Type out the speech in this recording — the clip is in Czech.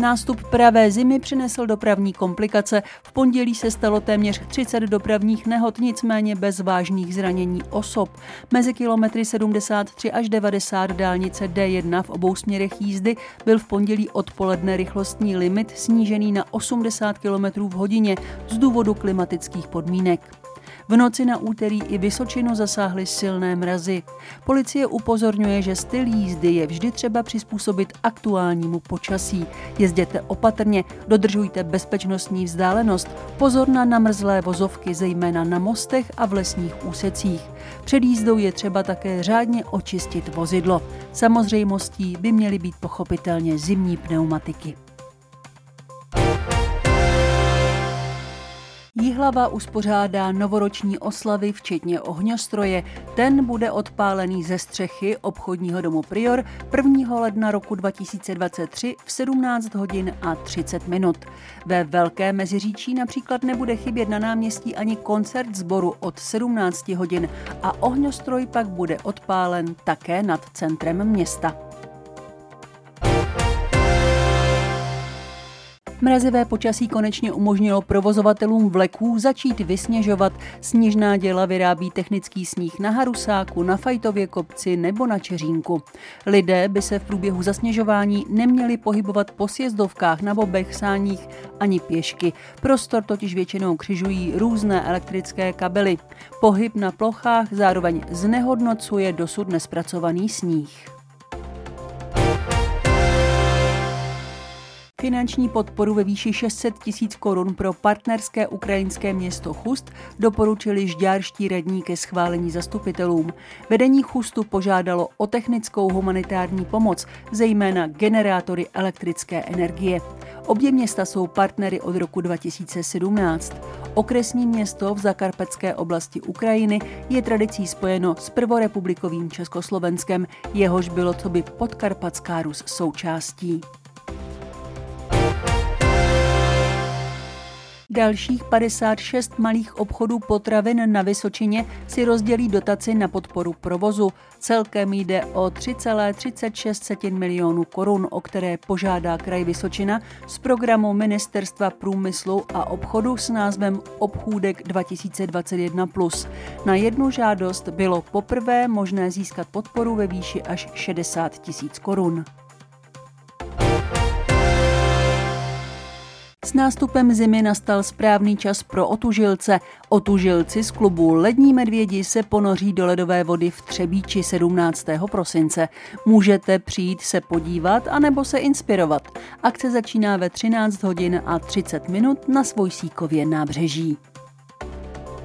Nástup pravé zimy přinesl dopravní komplikace. V pondělí se stalo téměř 30 dopravních nehod, nicméně bez vážných zranění osob. Mezi kilometry 73 až 90 dálnice D1 v obou směrech jízdy byl v pondělí odpoledne rychlostní limit snížený na 80 km v hodině z důvodu klimatických podmínek. V noci na úterý i Vysočinu zasáhly silné mrazy. Policie upozorňuje, že styl jízdy je vždy třeba přizpůsobit aktuálnímu počasí. Jezděte opatrně, dodržujte bezpečnostní vzdálenost, pozor na namrzlé vozovky, zejména na mostech a v lesních úsecích. Před jízdou je třeba také řádně očistit vozidlo. Samozřejmostí by měly být pochopitelně zimní pneumatiky. Jihlava uspořádá novoroční oslavy, včetně ohňostroje. Ten bude odpálený ze střechy obchodního domu Prior 1. ledna roku 2023 v 17 hodin a 30 minut. Ve Velké Meziříčí například nebude chybět na náměstí ani koncert sboru od 17 hodin a ohňostroj pak bude odpálen také nad centrem města. Mrazivé počasí konečně umožnilo provozovatelům vleků začít vysněžovat. Sněžná děla vyrábí technický sníh na Harusáku, na Fajtově kopci nebo na Čeřínku. Lidé by se v průběhu zasněžování neměli pohybovat po sjezdovkách na bobech, sáních ani pěšky. Prostor totiž většinou křižují různé elektrické kabely. Pohyb na plochách zároveň znehodnocuje dosud nespracovaný sníh. Finanční podporu ve výši 600 tisíc korun pro partnerské ukrajinské město Chust doporučili žďárští radní ke schválení zastupitelům. Vedení Chustu požádalo o technickou humanitární pomoc, zejména generátory elektrické energie. Obě města jsou partnery od roku 2017. Okresní město v zakarpatské oblasti Ukrajiny je tradicí spojeno s prvorepublikovým Československem, jehož bylo co by podkarpatská Rus součástí. Dalších 56 malých obchodů potravin na Vysočině si rozdělí dotaci na podporu provozu. Celkem jde o 3,36 milionů korun, o které požádá kraj Vysočina z programu Ministerstva průmyslu a obchodu s názvem Obchůdek 2021+. Na jednu žádost bylo poprvé možné získat podporu ve výši až 60 tisíc korun. S nástupem zimy nastal správný čas pro otužilce. Otužilci z klubu Lední medvědi se ponoří do ledové vody v Třebíči 17. prosince. Můžete přijít se podívat anebo se inspirovat. Akce začíná ve 13 hodin a 30 minut na Svojsíkově nábřeží.